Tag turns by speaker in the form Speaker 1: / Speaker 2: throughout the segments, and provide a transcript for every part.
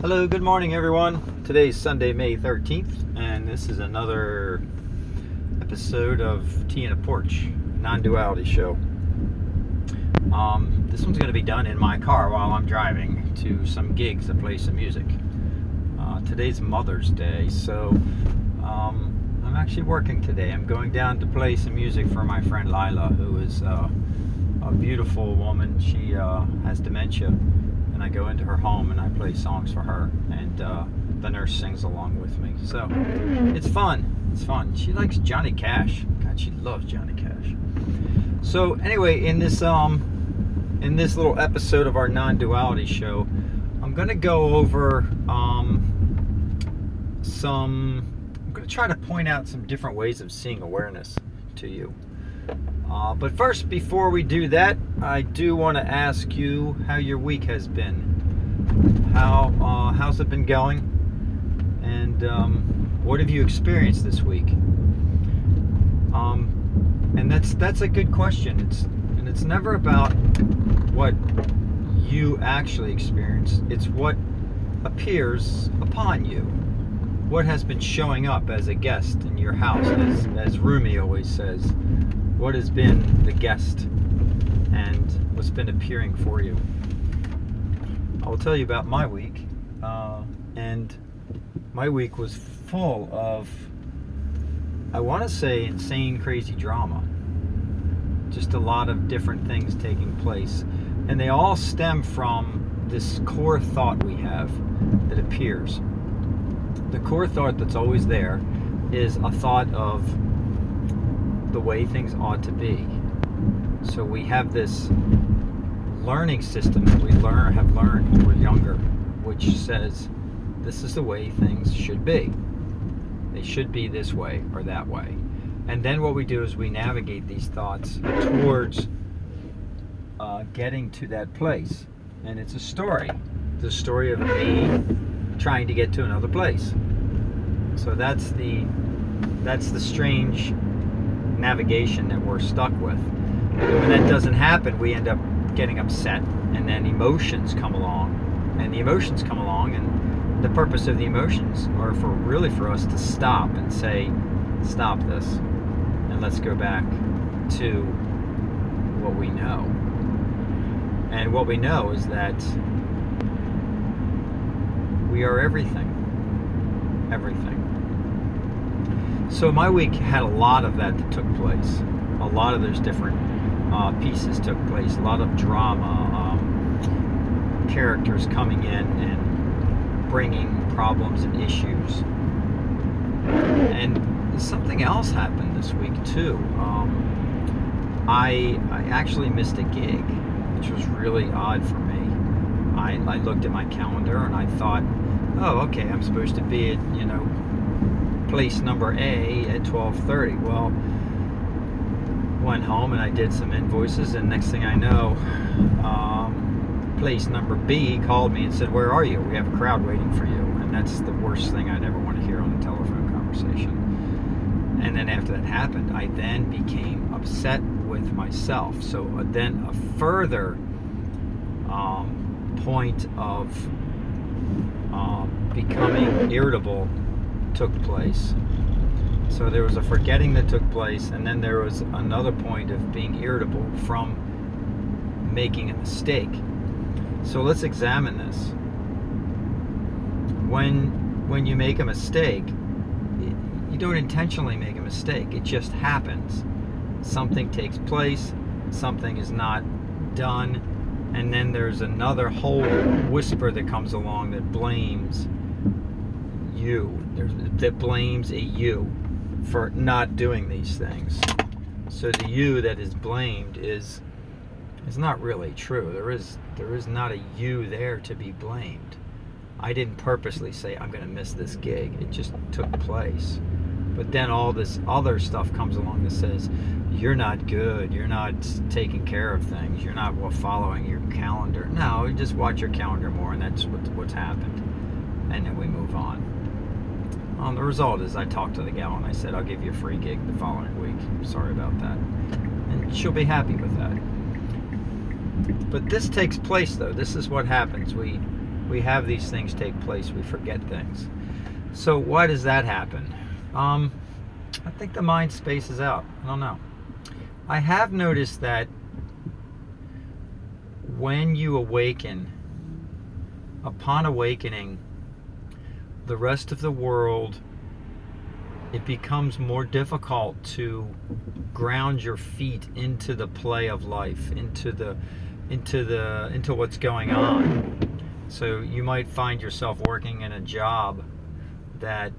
Speaker 1: Hello, good morning, everyone. Today's Sunday, May 13th, and this is another episode of Tea in a Porch non duality show. Um, this one's going to be done in my car while I'm driving to some gigs to play some music. Uh, today's Mother's Day, so um, I'm actually working today. I'm going down to play some music for my friend Lila, who is uh, a beautiful woman. She uh, has dementia and I go into her home and I play songs for her, and uh, the nurse sings along with me. So it's fun. It's fun. She likes Johnny Cash. God, she loves Johnny Cash. So anyway, in this um, in this little episode of our non-duality show, I'm gonna go over um, some. I'm gonna try to point out some different ways of seeing awareness to you. Uh, but first, before we do that, I do want to ask you how your week has been. How uh, how's it been going? And um, what have you experienced this week? Um, and that's that's a good question. It's and it's never about what you actually experience. It's what appears upon you. What has been showing up as a guest in your house, as, as Rumi always says what has been the guest and what's been appearing for you. I will tell you about my week, uh, and my week was full of, I want to say, insane, crazy drama. Just a lot of different things taking place, and they all stem from this core thought we have that appears. The core thought that's always there is a thought of the way things ought to be. So we have this learning system that we learn have learned when we're younger, which says this is the way things should be. They should be this way or that way. And then what we do is we navigate these thoughts towards uh, getting to that place. And it's a story. The story of me trying to get to another place. So that's the that's the strange navigation that we're stuck with. And when that doesn't happen, we end up getting upset, and then emotions come along, and the emotions come along, and the purpose of the emotions are for really for us to stop and say, stop this, and let's go back to what we know. And what we know is that we are everything. Everything. So my week had a lot of that that took place. A lot of those different uh, pieces took place. A lot of drama, um, characters coming in and bringing problems and issues. And something else happened this week too. Um, I I actually missed a gig, which was really odd for me. I, I looked at my calendar and I thought, oh, okay, I'm supposed to be at you know place number A at 12:30. Well, went home and I did some invoices, and next thing I know, um, place number B called me and said, "Where are you? We have a crowd waiting for you." And that's the worst thing I'd ever want to hear on a telephone conversation. And then after that happened, I then became upset with myself. So uh, then a further um, point of uh, becoming irritable took place. So there was a forgetting that took place, and then there was another point of being irritable from making a mistake. So let's examine this. When when you make a mistake, you don't intentionally make a mistake. It just happens. Something takes place, something is not done, and then there's another whole whisper that comes along that blames you that blames a you for not doing these things. So the you that is blamed is is not really true. There is there is not a you there to be blamed. I didn't purposely say I'm going to miss this gig. It just took place. But then all this other stuff comes along that says you're not good. You're not taking care of things. You're not following your calendar. No, just watch your calendar more, and that's what, what's happened. And then we move on. Um, the result is I talked to the gal and I said, I'll give you a free gig the following week. Sorry about that. And she'll be happy with that. But this takes place though. This is what happens. We we have these things take place, we forget things. So why does that happen? Um, I think the mind spaces out. I don't know. I have noticed that when you awaken, upon awakening, the rest of the world, it becomes more difficult to ground your feet into the play of life, into the into the into what's going on. So you might find yourself working in a job that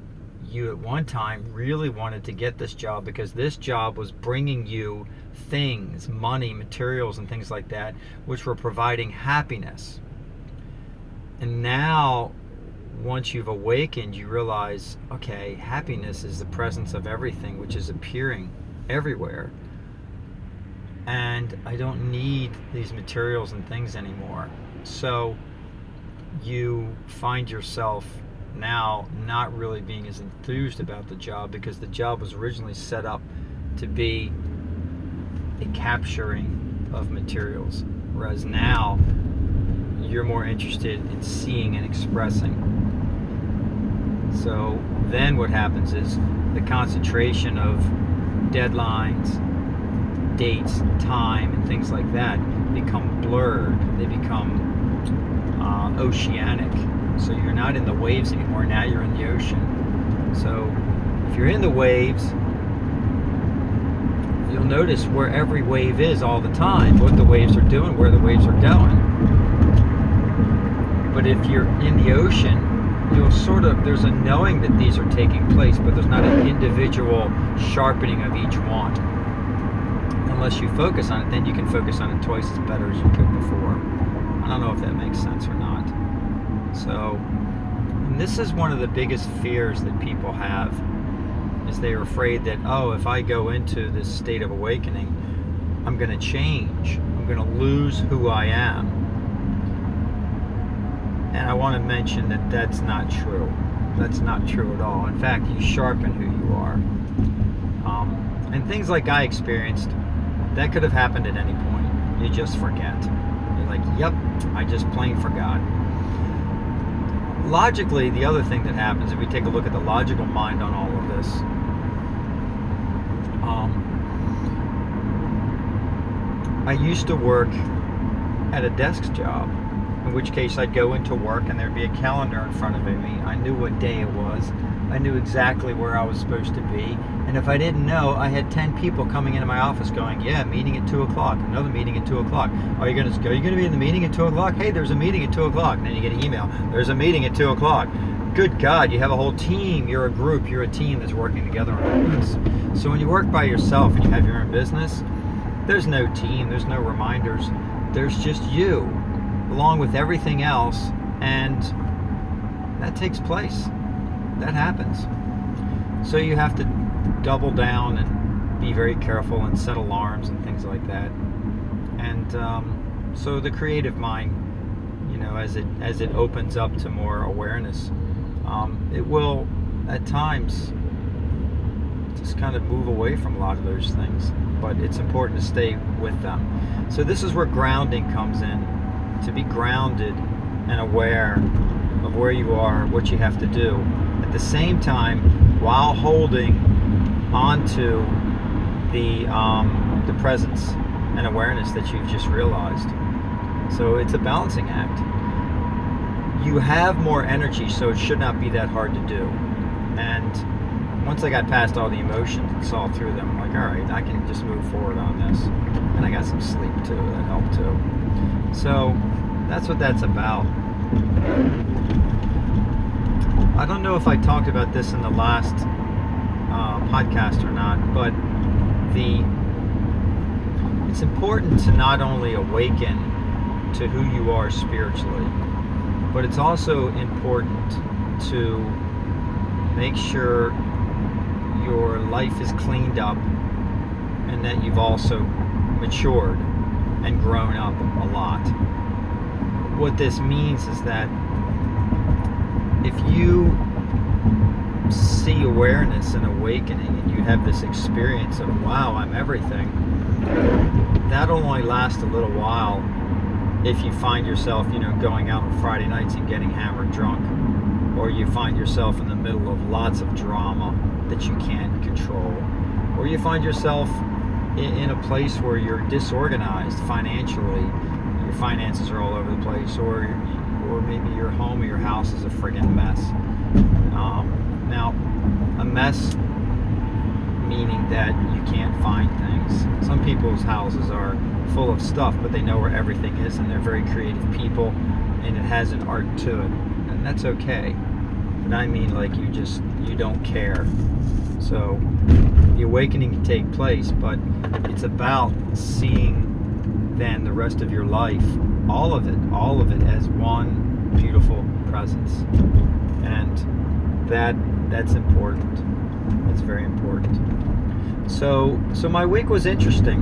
Speaker 1: you at one time really wanted to get this job because this job was bringing you things, money, materials, and things like that, which were providing happiness. And now, once you've awakened, you realize okay, happiness is the presence of everything, which is appearing everywhere. And I don't need these materials and things anymore. So, you find yourself now not really being as enthused about the job because the job was originally set up to be a capturing of materials, whereas now you're more interested in seeing and expressing. So then what happens is the concentration of deadlines, dates, time, and things like that become blurred. They become uh, oceanic. So you're not in the waves anymore. Now you're in the ocean. So if you're in the waves, you'll notice where every wave is all the time, what the waves are doing, where the waves are going. But if you're in the ocean, you'll sort of, there's a knowing that these are taking place, but there's not an individual sharpening of each one. Unless you focus on it, then you can focus on it twice as better as you could before. I don't know if that makes sense or not. So, this is one of the biggest fears that people have is they're afraid that oh if i go into this state of awakening i'm going to change i'm going to lose who i am and i want to mention that that's not true. That's not true at all. In fact you sharpen who you are. Um, and things like i experienced that could have happened at any point. You just forget. You're like yep i just plain forgot. Logically, the other thing that happens, if we take a look at the logical mind on all of this, um, I used to work at a desk job, in which case I'd go into work and there'd be a calendar in front of me. I knew what day it was. I knew exactly where I was supposed to be. And if I didn't know, I had 10 people coming into my office going, Yeah, meeting at 2 o'clock, another meeting at 2 o'clock. Are you going to Are you going to be in the meeting at 2 o'clock? Hey, there's a meeting at 2 o'clock. And then you get an email, There's a meeting at 2 o'clock. Good God, you have a whole team. You're a group. You're a team that's working together on this. So when you work by yourself and you have your own business, there's no team, there's no reminders. There's just you, along with everything else. And that takes place that happens. So you have to double down and be very careful and set alarms and things like that. And um, so the creative mind, you know, as it as it opens up to more awareness, um, it will at times just kind of move away from a lot of those things. But it's important to stay with them. So this is where grounding comes in. To be grounded and aware of where you are, what you have to do, at the same time while holding onto the um, the presence and awareness that you've just realized. So it's a balancing act. You have more energy, so it should not be that hard to do. And once I got past all the emotions and saw through them, I'm like, all right, I can just move forward on this. And I got some sleep too, that helped too. So that's what that's about. I don't know if I talked about this in the last uh, podcast or not, but the it's important to not only awaken to who you are spiritually, but it's also important to make sure your life is cleaned up and that you've also matured and grown up a lot. What this means is that if you see awareness and awakening and you have this experience of wow i'm everything that'll only last a little while if you find yourself, you know, going out on Friday nights and getting hammered drunk, or you find yourself in the middle of lots of drama that you can't control, or you find yourself in, in a place where you're disorganized financially, your finances are all over the place, or or maybe your home or your house is a friggin' mess. Um, now, a mess meaning that you can't find things. Some people's houses are full of stuff, but they know where everything is, and they're very creative people, and it has an art to it, and that's okay. But I mean, like you just you don't care. So the awakening can take place, but it's about seeing then the rest of your life, all of it, all of it as one beautiful presence, and that that's important. That's very important. So so my week was interesting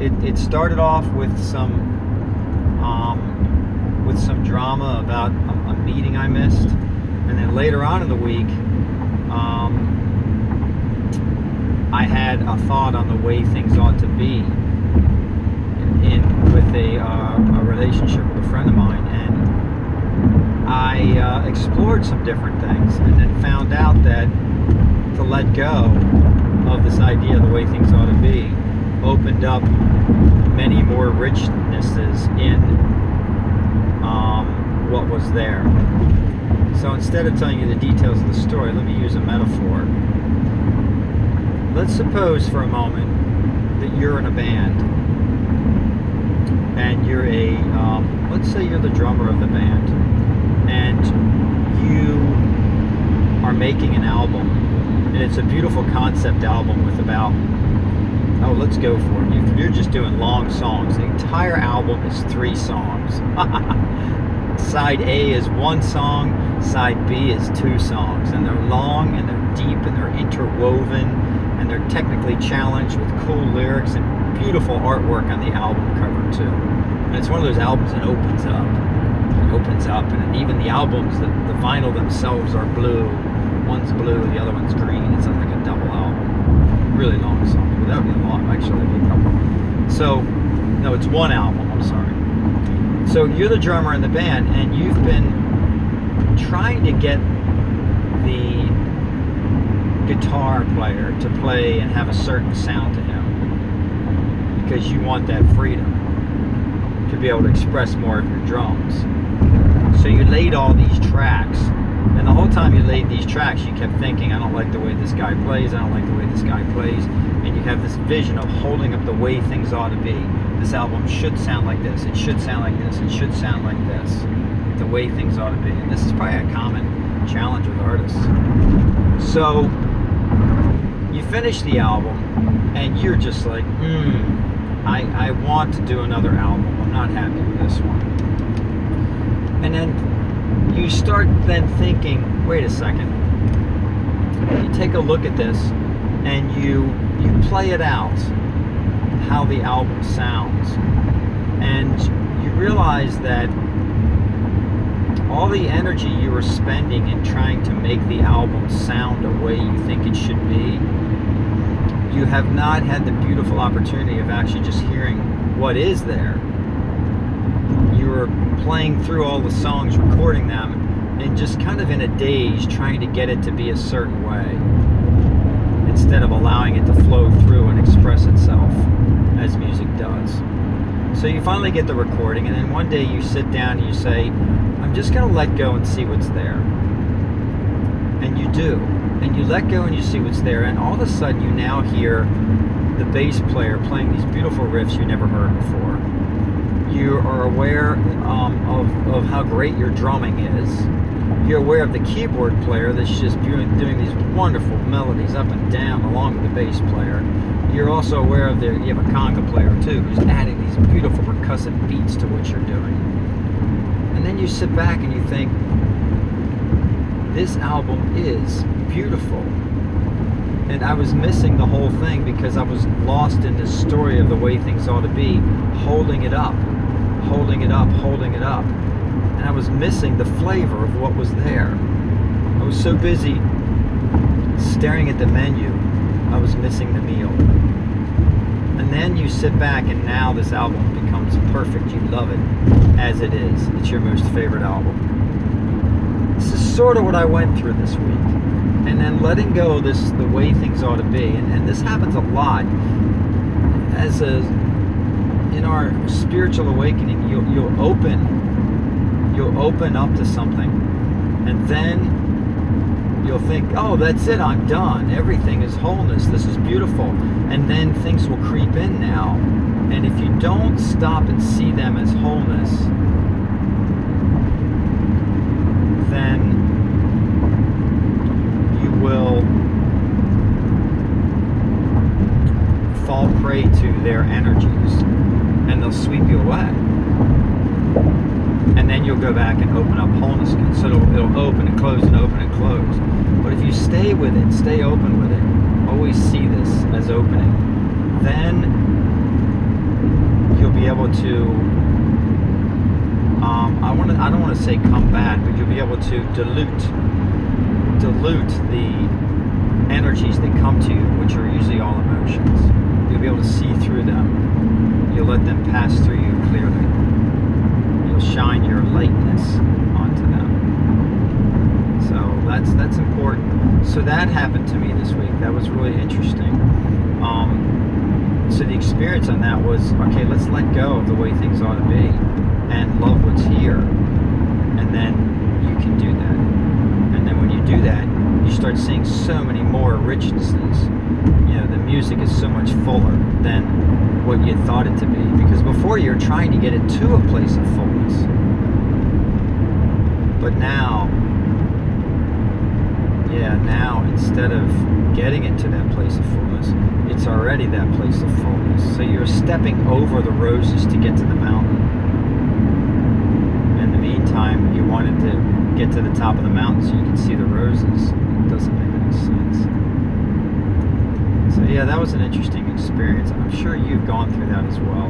Speaker 1: it, it started off with some um, with some drama about a, a, meeting I missed, and then later on in the week, um, I had a thought on the way things ought to be in with a, uh, a relationship with a friend of mine, and I uh, explored some different things, and then found out that to let go of this idea of the way things ought to be opened up many more richnesses in um, what was there. So instead of telling you the details of the story, let me use a metaphor. Let's suppose for a moment that you're in a band and you're a, um, let's say you're the drummer of the band and you are making an album and it's a beautiful concept album with about oh, let's go for it. You're just doing long songs. The entire album is three songs. side A is one song, side B is two songs. And they're long and they're deep and they're interwoven and they're technically challenged with cool lyrics and beautiful artwork on the album cover, too. And it's one of those albums that opens up. It opens up, and even the albums, the, the vinyl themselves are blue. One's blue, the other one's green. It's like a double album. Really long song that would be a lot, actually. That'd be a couple. So, no, it's one album. I'm sorry. So you're the drummer in the band, and you've been trying to get the guitar player to play and have a certain sound to because you want that freedom to be able to express more of your drums. So you laid all these tracks and the whole time you laid these tracks, you kept thinking, I don't like the way this guy plays, I don't like the way this guy plays. And you have this vision of holding up the way things ought to be. This album should sound like this, it should sound like this, it should sound like this. The way things ought to be. And this is probably a common challenge with artists. So you finish the album and you're just like, hmm, I, I want to do another album. I'm not happy with this one. And then you start then thinking, wait a second. You take a look at this and you you play it out how the album sounds. And you realize that all the energy you were spending in trying to make the album sound a way you think it should be, you have not had the beautiful opportunity of actually just hearing what is there You were playing through all the songs, recording them, and just kind of in a daze trying to get it to be a certain way instead of allowing it to flow through and express itself as music does. So you finally get the recording, and then one day you sit down and you say, I'm just going to let go and see what's there. And you do. And you let go and you see what's there, and all of a sudden you now hear the bass player playing these beautiful riffs you never heard before you are aware um, of, of how great your drumming is. You're aware of the keyboard player that's just doing, doing these wonderful melodies up and down along with the bass player. You're also aware of the, you have a conga player too who's adding these beautiful percussive beats to what you're doing. And then you sit back and you think, this album is beautiful. And I was missing the whole thing because I was lost in this story of the way things ought to be, holding it up holding it up, holding it up. And I was missing the flavor of what was there. I was so busy staring at the menu, I was missing the meal. And then you sit back, and now this album becomes perfect. You love it as it is. It's your most favorite album. Sort of what I went through this week. And then letting go this the way things ought to be. And, and this happens a lot as a in our spiritual awakening, you'll, you'll open, you'll open up to something, and then you'll think, oh, that's it, I'm done. Everything is wholeness. This is beautiful. And then things will creep in now. And if you don't stop and see them as wholeness, then you will fall prey to their energies and they'll sweep you away. And then you'll go back and open up wholeness again. So it'll, it'll open and close and open and close. But if you stay with it, stay open with it, always see this as opening, then you'll be able to. Um, I want to. I don't want to say combat, but you'll be able to dilute, dilute the energies that come to you, which are usually all emotions. You'll be able to see through them You'll let them pass through you clearly. You'll shine your lightness onto them. So that's that's important. So that happened to me this week. That was really interesting. Um, so the experience on that was okay. Let's let go of the way things ought to be, and love what's here, and then you can do that. And then when you do that, you start seeing so many more richnesses. You know, the music is so much fuller than what you thought it to be. Because before you're trying to get it to a place of fullness. But now, yeah, now instead of getting it to that place of fullness, it's already that place of fullness. So you're stepping over the roses to get to the mountain. In the meantime, you wanted to get to the top of the mountain so you can see the roses It doesn't make any sense. Yeah, that was an interesting experience. I'm sure you've gone through that as well.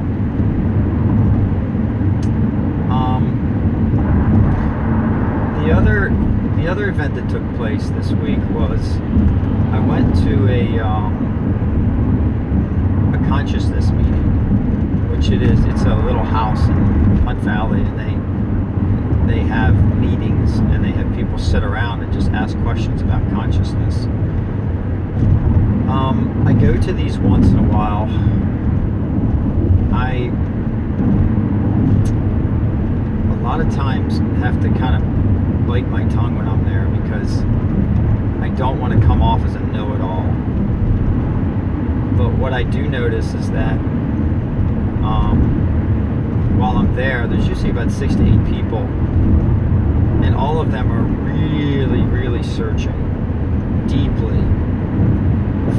Speaker 1: Um, the other the other event that took place this week was I went to a um, a consciousness meeting, which it is. It's a little house in Hunt Valley, and they they have meetings and they have people sit around and just ask questions about consciousness. Um, I go to these once in a while. I a lot of times have to kind of bite my tongue when I'm there because I don't want to come off as a know-it-all. But what I do notice is that um, while I'm there, there's usually about six to eight people and all of them are really, really searching deeply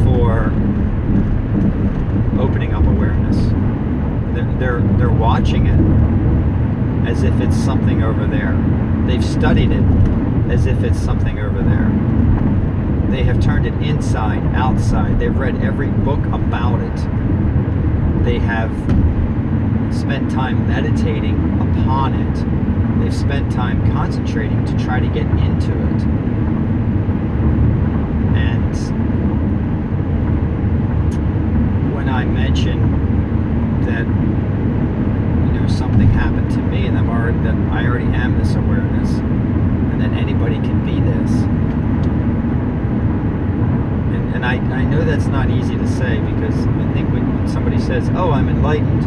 Speaker 1: for opening up awareness. They're, they're, they're watching it as if it's something over there. They've studied it as if it's something over there. They have turned it inside, outside. They've read every book about it. They have spent time meditating upon it they've spent time concentrating to try to get into it. And when I mention that you know something happened to me and I'm already that I already am this awareness and that anybody can be this. And, and I, I know that's not easy to say because I think when somebody says, Oh, I'm enlightened,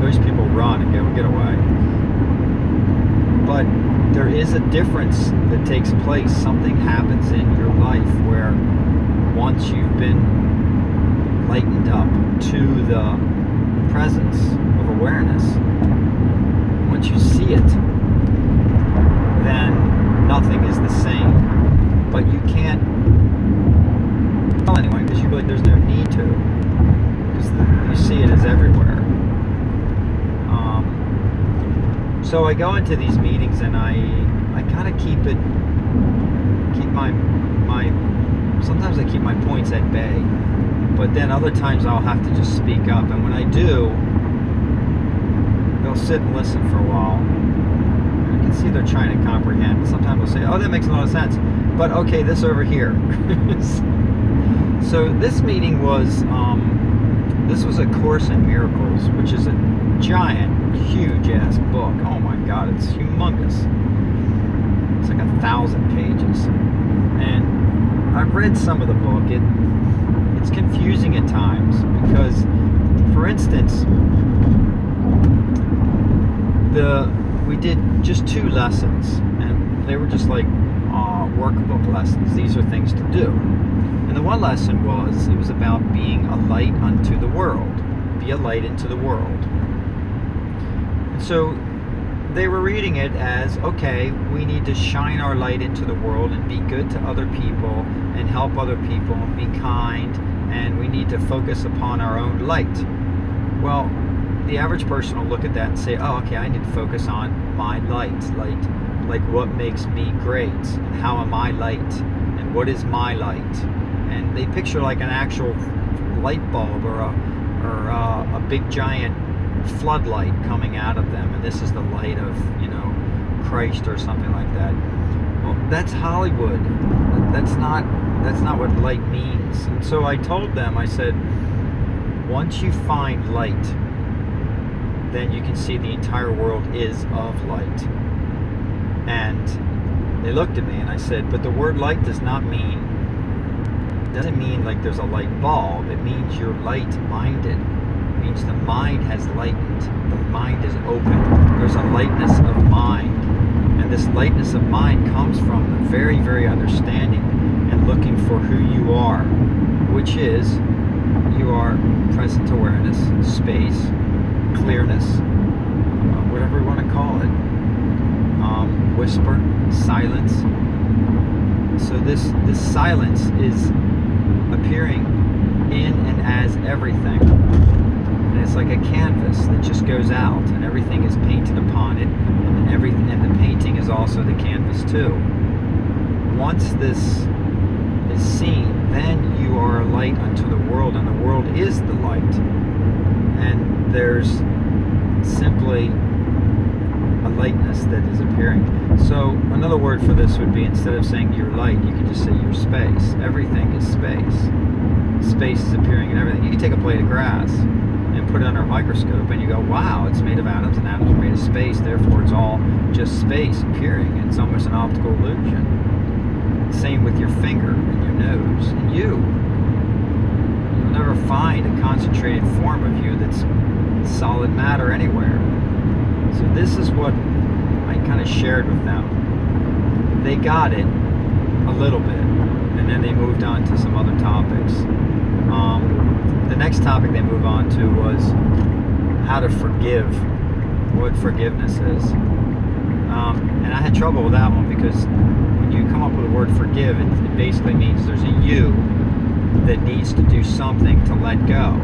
Speaker 1: most people run and go, get away but there is a difference that takes place. Something happens in your life where once you've been lightened up to the presence of awareness, once you see it, then nothing is the same. But you can't. Well, anyway, because you there's no need to, because you see it as everywhere. Um, so I go into these meetings and I I kind of keep it keep my my sometimes I keep my points at bay, but then other times I'll have to just speak up. And when I do, they'll sit and listen for a while. I can see they're trying to comprehend. Sometimes they'll say, "Oh, that makes a lot of sense," but okay, this over here. so this meeting was um, This was a Course in Miracles, which is a giant, huge ass book. Oh my god, it's humongous. It's like a thousand pages. And I've read some of the book. It it's confusing at times because for instance the we did just two lessons and they were just like uh, workbook lessons. These are things to do. And the one lesson was it was about being a light unto the world. Be a light into the world. And so they were reading it as okay, we need to shine our light into the world and be good to other people and help other people and be kind and we need to focus upon our own light. Well, the average person will look at that and say, "Oh, okay, I need to focus on my light, like like what makes me great, and how am I light, and what is my light." And they picture like an actual light bulb or a or a, a big giant floodlight coming out of them, and this is the light of you know Christ or something like that. Well, that's Hollywood. That's not that's not what light means. And so I told them, I said, once you find light then you can see the entire world is of light. And they looked at me and I said, but the word light does not mean doesn't mean like there's a light bulb. It means you're light minded. It means the mind has lightened. The mind is open. There's a lightness of mind. And this lightness of mind comes from the very, very understanding and looking for who you are, which is you are present awareness, space, clearness, uh, whatever you want to call it. Um, whisper, silence. So this this silence is appearing in and as everything. And it's like a canvas that just goes out and everything is painted upon it and everything and the painting is also the canvas too. Once this is seen, then you are a light unto the world and the world is the light. And there's simply a lightness that is appearing. So another word for this would be instead of saying your light, you could just say your space. Everything is space. Space is appearing in everything. You can take a blade of grass and put it under a microscope and you go, wow, it's made of atoms and atoms are made of space, therefore it's all just space appearing. It's almost an optical illusion. Same with your finger and your nose and you. You'll never find a concentrated form of you that's solid matter anywhere. So this is what I kind of shared with them. They got it a little bit, and then they moved on to some other topics. Um, the next topic they moved on to was how to forgive, what forgiveness is. Um, and I had trouble with that one because you come up with the word forgive, it, it basically means there's a you that needs to do something to let go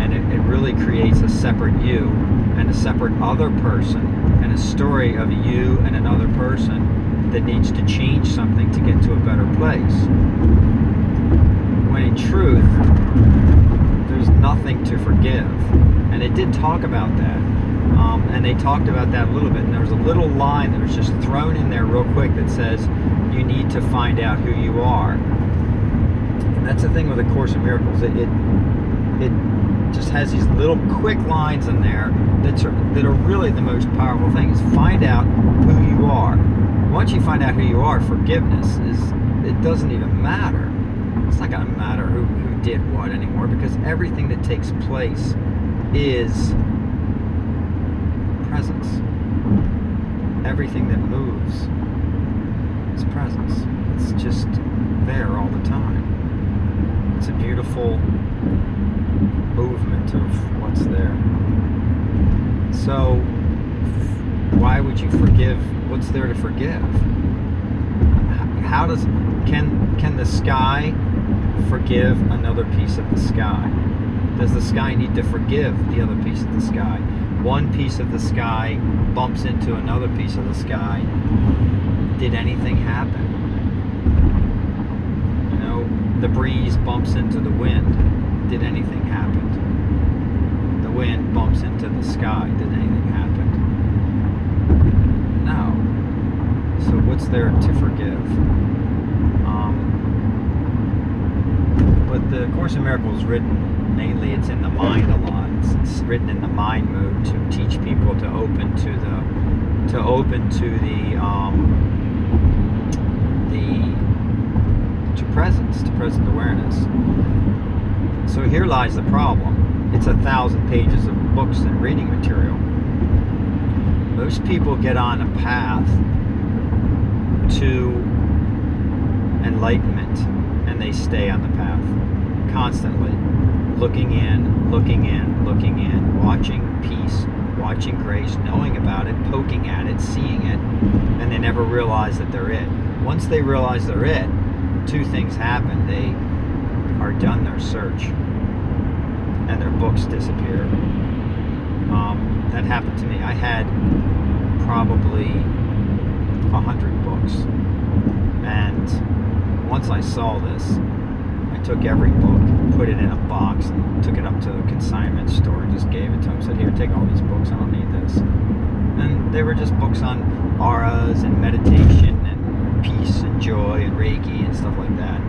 Speaker 1: and it, it really creates a separate you and a separate other person and a story of you and another person that needs to change something to get to a better place. When in truth, there's nothing to forgive. And it did talk about that. Um, and they talked about that a little bit. And there was a little line that was just thrown in there real quick that says, you need to find out who you are. And that's the thing with A Course in Miracles. It, it, it just has these little quick lines in there that are, that are really the most powerful thing is find out who you are. Once you find out who you are, forgiveness is it doesn't even matter. It's not going to matter who, who did what anymore because everything that takes place is presence. Everything that moves is presence. It's just there all the time. It's a beautiful movement of what's there. So, why would you forgive? What's there to forgive? How does can can the sky forgive another piece of the sky? Does the sky need to forgive the other piece of the sky? One piece of the sky bumps into another piece of the sky. Did anything happen? You know, the breeze bumps into the wind. Did anything happen? The wind bumps into the sky. Did anything happen? No. So what's there to forgive? Um, but the Course in Miracles written mainly it's in the mind a lot. It's, it's written in the mind mode to teach people to open to the to open to the um, the to presence, to present awareness. So here lies the problem. It's a thousand pages of books and reading material. Most people get on a path to enlightenment and they stay on the path constantly looking in, looking in, looking in, watching peace, watching grace, knowing about it, poking at it, seeing it, and they never realize that they're it. Once they realize they're it, two things happen. They are done their search, and their books disappear. Um, that happened to me. I had probably a hundred books, and once I saw this, I took every book, put it in a box, and took it up to the consignment store and just gave it to him. Said, "Here, take all these books. I don't need this." And they were just books on auras and meditation and peace and joy and Reiki and stuff like that.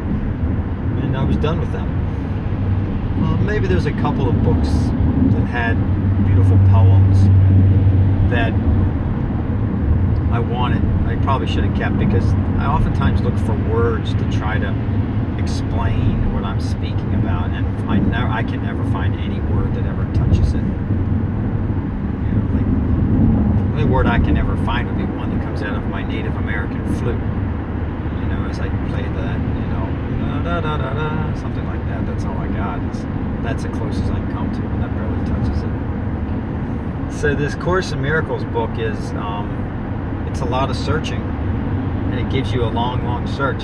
Speaker 1: And I was done with them. Well, maybe there's a couple of books that had beautiful poems that I wanted. I probably should have kept because I oftentimes look for words to try to explain what I'm speaking about, and I never, I can never find any word that ever touches it. You know, like the only word I can ever find would be one that comes out of my Native American flute. You know, as I play that, you know, da da da da, something like that. That's all I got. It's, that's the closest I can come to, and that barely touches it. So this Course in Miracles book is, um, it's a lot of searching, and it gives you a long, long search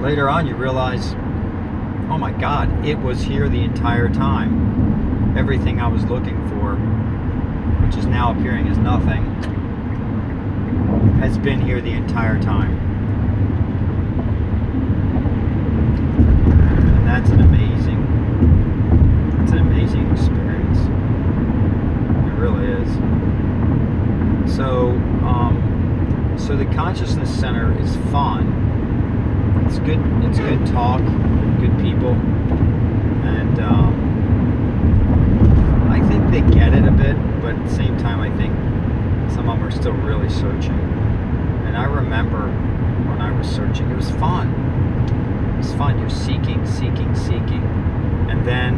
Speaker 1: later on you realize, oh my God, it was here the entire time. Everything I was looking for, which is now appearing as nothing, has been here the entire time. And that's an amazing, that's an amazing experience. It really is. So, um, so the consciousness center is fun it's good. It's good talk, good people, and um, I think they get it a bit. But at the same time, I think some of them are still really searching. And I remember when I was searching, it was fun. It was fun. You're seeking, seeking, seeking, and then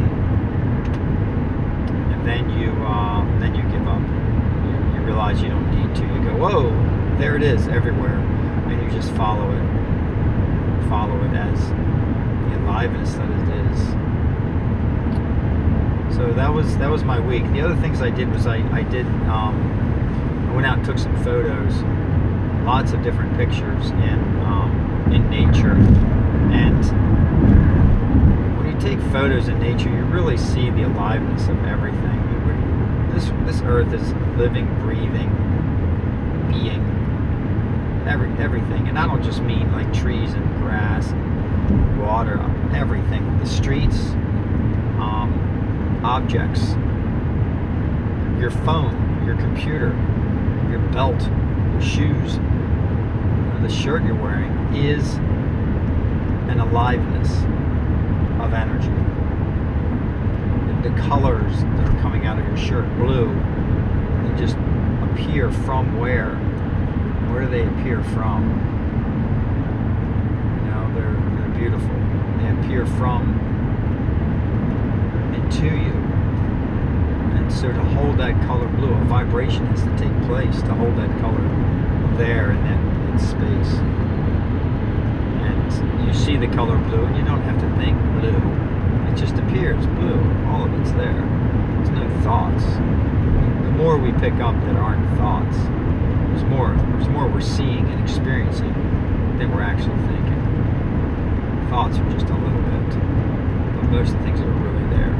Speaker 1: and then you uh, then you give up. You, you realize you don't need to. You go, whoa, there it is everywhere, and you just follow it follow it as the aliveness that it is. So that was that was my week. The other things I did was I I did um, I went out and took some photos, lots of different pictures in um, in nature, and when you take photos in nature, you really see the aliveness of everything. This this earth is living, breathing being every everything. And I don't just mean like trees and grass and water, everything. The streets, um, objects, your phone, your computer, your belt, your shoes, the shirt you're wearing is an aliveness of energy. The colors that are coming out of your shirt, blue, they just appear from where? Where they appear from? You know, they're, they're beautiful. They appear from and to you. And so to hold that color blue, a vibration has to take place to hold that color there in that in space. And you see the color blue and you don't have to think blue. It just appears blue. All of it's there. There's no thoughts. The more we pick up that aren't thoughts, there's more. There's more we're seeing and experiencing than we're actually thinking. Thoughts are just a little bit, but most of the things are really there.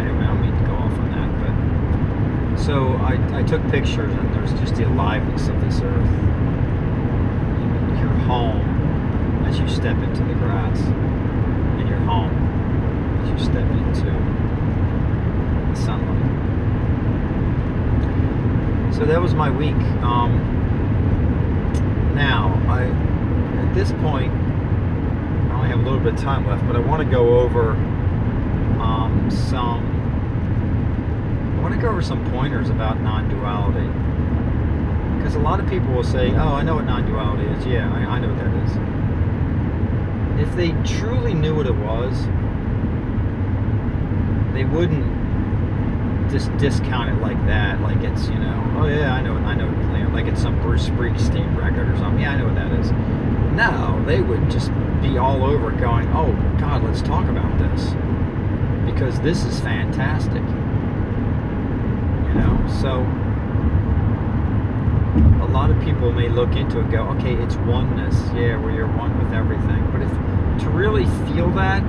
Speaker 1: Anyway, I don't mean to go off on that, but so I, I took pictures, and there's just the aliveness of this earth. Your home as you step into the grass, and your home as you step into the sunlight. So that was my week. Um, now, I at this point, I only have a little bit of time left, but I want to go over um, some. I want to go over some pointers about non-duality because a lot of people will say, "Oh, I know what non-duality is." Yeah, I, I know what that is. If they truly knew what it was, they wouldn't just discount it like that. Like it's you know, oh yeah, I know, I know, you know, like it's some Bruce Springsteen record or something. Yeah, I know what that is. No, they would just be all over going, oh God, let's talk about this because this is fantastic. You know, so a lot of people may look into it go, okay, it's oneness, yeah, where you're one with everything. But if to really feel that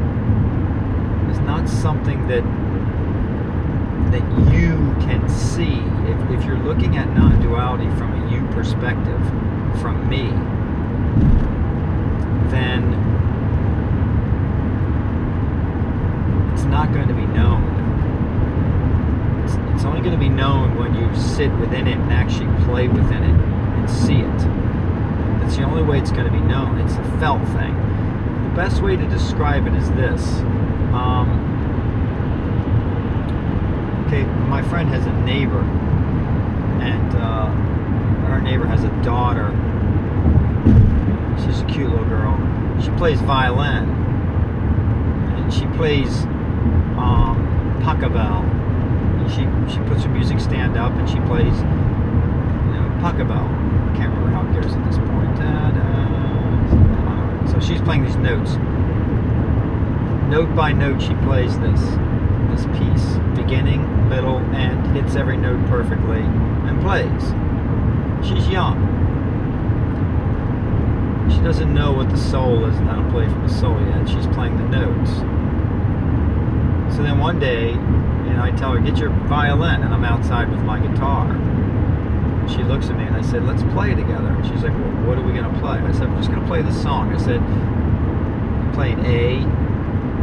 Speaker 1: is not something that that you can see, if, if you're looking at non-duality from a you perspective, from me, then it's not going to be known. It's, it's only going to be known when you sit within it and actually play within it and see it. That's the only way it's going to be known. It's a felt thing. The best way to describe it is this. Um, okay, my friend has a neighbor, and uh, her neighbor has a daughter. She's a cute little girl. She plays violin, and she plays um, pachelbel. She she puts her music stand up, and she plays you know. Can't remember how it goes at this point. Da, da. So she's playing these notes. Note by note, she plays this this piece, beginning, middle, end, hits every note perfectly, and plays. She's young. She doesn't know what the soul is and how to play from the soul yet. She's playing the notes. So then one day, you know, I tell her, get your violin, and I'm outside with my guitar. She looks at me and I said, let's play together. And she's like, well, what are we going to play? I said, we're just going to play this song. I said, play an A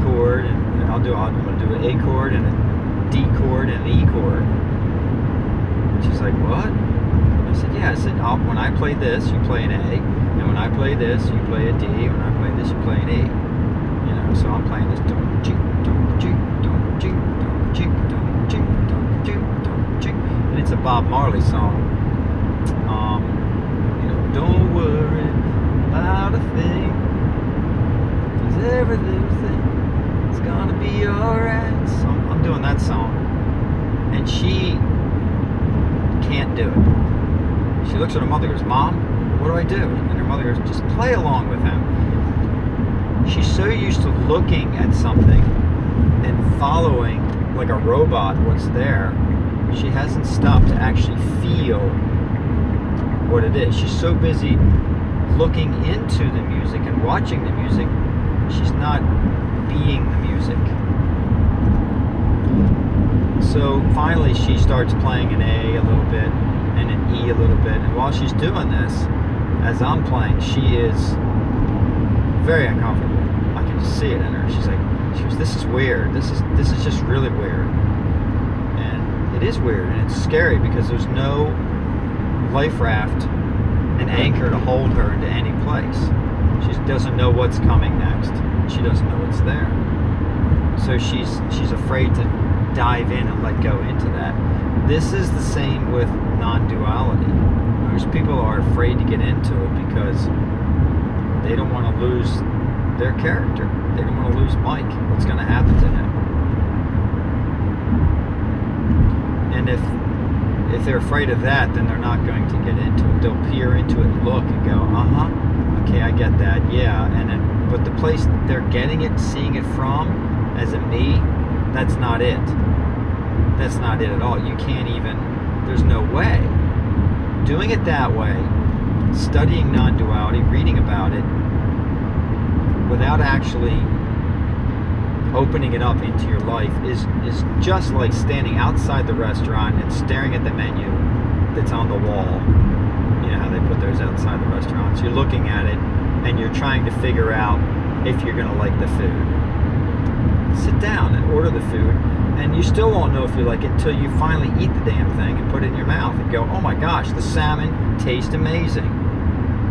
Speaker 1: chord, and I'll do, I'm going to do an A chord and a D chord and an E chord. And she's like, what? I said, yeah. I said, I'll, when I play this, you play an A, and when I play this, you play a D, and when I play this, you play an E. You know, so I'm playing this and it's a Bob Marley song. Um, you know, don't worry about a thing, 'cause every little thing is gonna be alright. So I'm, doing that song, and she can't do it. She looks at her mother and goes, Mom, what do I do? And her mother goes, just play along with him. She's so used to looking at something and following like a robot what's there, she hasn't stopped to actually feel what it is. She's so busy looking into the music and watching the music, she's not being the music. So finally, she starts playing an A a little bit and an E a little bit. And while she's doing this, as I'm playing, she is very uncomfortable. I can just see it in her. She's like, she "This is weird. This is this is just really weird." And it is weird, and it's scary because there's no life raft, and anchor to hold her into any place. She doesn't know what's coming next. She doesn't know what's there. So she's she's afraid to dive in and let go into that. This is the same with non-duality. Most people are afraid to get into it because they don't want to lose their character. They don't want to lose Mike. What's going to happen to him? And if if they're afraid of that, then they're not going to get into it. They'll peer into it look and go, uh huh, okay, I get that, yeah. And then, but the place they're getting it, seeing it from, as a me, that's not it. That's not it at all. You can't even. There's no way. Doing it that way, studying non-duality, reading about it, without actually opening it up into your life is is just like standing outside the restaurant and staring at the menu that's on the wall. You know how they put those outside the restaurants. You're looking at it and you're trying to figure out if you're going to like the food. Sit down and order the food, and you still won't know if you like it until you finally eat the damn thing and put it in your mouth and go, "Oh my gosh, the salmon tastes amazing."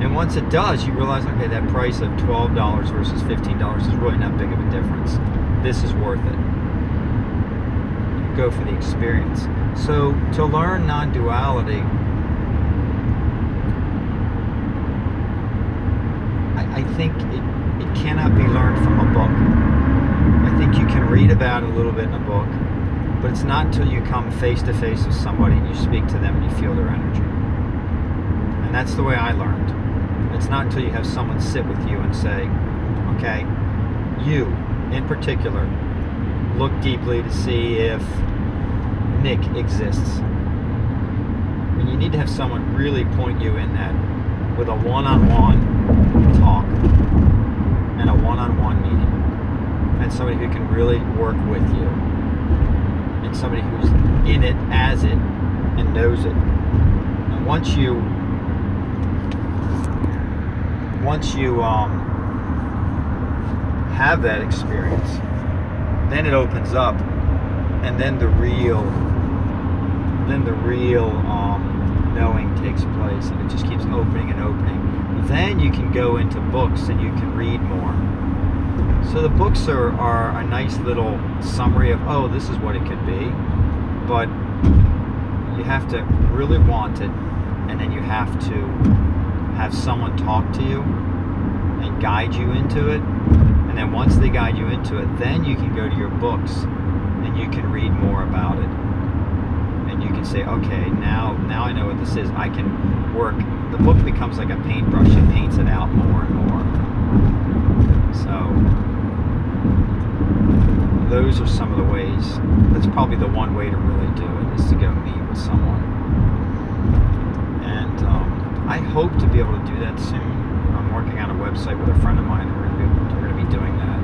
Speaker 1: And once it does, you realize, okay, that price of twelve dollars versus fifteen dollars is really not big of a difference. This is worth it. go for the experience. So to learn non-duality, I, I think it, it cannot be learned from a book. You can read about a little bit in a book, but it's not until you come face to face with somebody and you speak to them and you feel their energy. And that's the way I learned. It's not until you have someone sit with you and say, okay, you in particular, look deeply to see if Nick exists. And you need to have someone really point you in that with a one on one talk and a one on one meeting. And somebody who can really work with you. And somebody who's in it as it and knows it. And once you once you um, have that experience, then it opens up, and then the real, then the real um, knowing takes place, and it just keeps opening and opening. Then you can go into books and you can read more. So the books are, are a nice little summary of, oh, this is what it could be, but you have to really want it, and then you have to have someone talk to you and guide you into it and then once they guide you into it, then you can go to your books and you can read more about it. And you can say, okay, now now I know what this is. I can work. The book becomes like a paintbrush. It paints it out more and more. So those are some of the ways. That's probably the one way to really do it is to go meet with someone. And um, I hope to be able to do that soon. I'm working on a website with a friend of mine and we're going to be, doing that.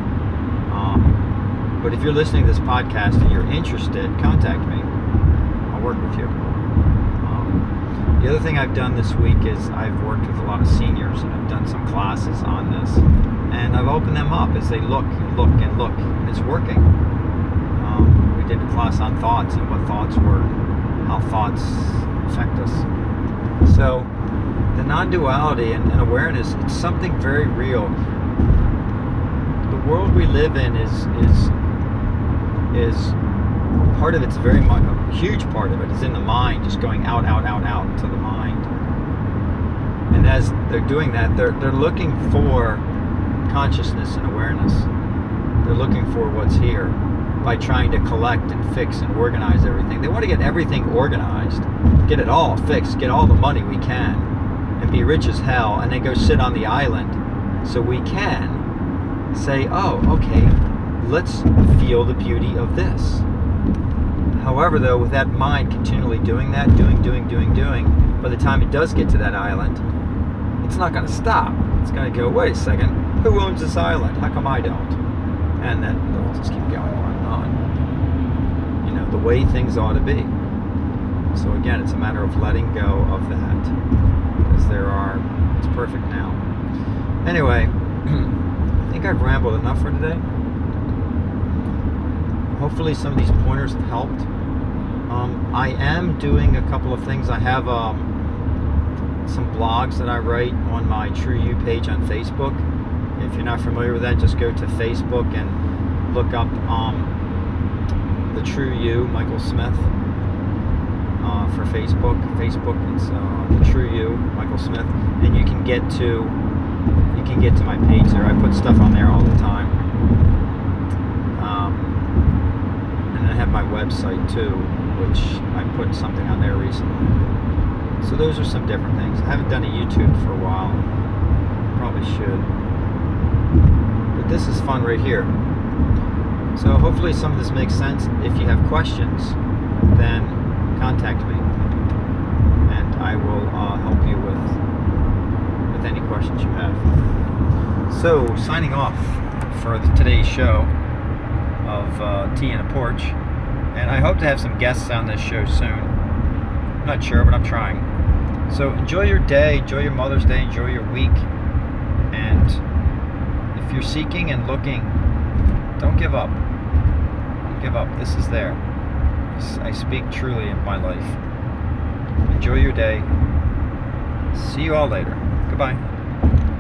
Speaker 1: Um, but if you're listening to this podcast and you're interested, contact me. I'll work with you. Um, the other thing I've done this week is I've worked with a lot of seniors and I've done some classes on this. And I've opened them up as they look and look and look. It's working. Um, we did a class on thoughts and what thoughts were, how thoughts affect us. So, the non duality and, and awareness, it's something very real The world we live in is is is part of it's very much a huge part of it is in the mind, just going out, out, out, out to the mind. And as they're doing that, they're they're looking for consciousness and awareness. They're looking for what's here by trying to collect and fix and organize everything. They want to get everything organized, get it all fixed, get all the money we can, and be rich as hell, and then go sit on the island so we can say, oh, okay, let's feel the beauty of this. However, though, with that mind continually doing that, doing, doing, doing, doing, by the time it does get to that island, it's not going to stop. It's going to go, wait a second, who owns this island? How come I don't? And then it'll just keep going on and on. You know, the way things ought to be. So again, it's a matter of letting go of that. Because there are, it's perfect now. Anyway, I think I've rambled enough for today. Hopefully, some of these pointers have helped. Um, I am doing a couple of things. I have um, some blogs that I write on my True You page on Facebook. If you're not familiar with that, just go to Facebook and look up um, the True You, Michael Smith, uh, for Facebook. Facebook, it's uh, the True You, Michael Smith, and you can get to you can get to my page there. I put stuff on there all the time. Um, and I have my website too, which I put something on there recently. So those are some different things. I haven't done a YouTube for a while. Probably should. This is fun right here. So hopefully some of this makes sense. If you have questions, then contact me and I will uh, help you with with any questions you have. So, signing off for the, today's show of uh, Tea in a Porch, and I hope to have some guests on this show soon. I'm not sure, but I'm trying. So, enjoy your day, enjoy your Mother's Day, enjoy your week, and if you're seeking and looking, don't give up. Don't give up. This is there. I speak truly in my life. Enjoy your day. See you all later. Goodbye.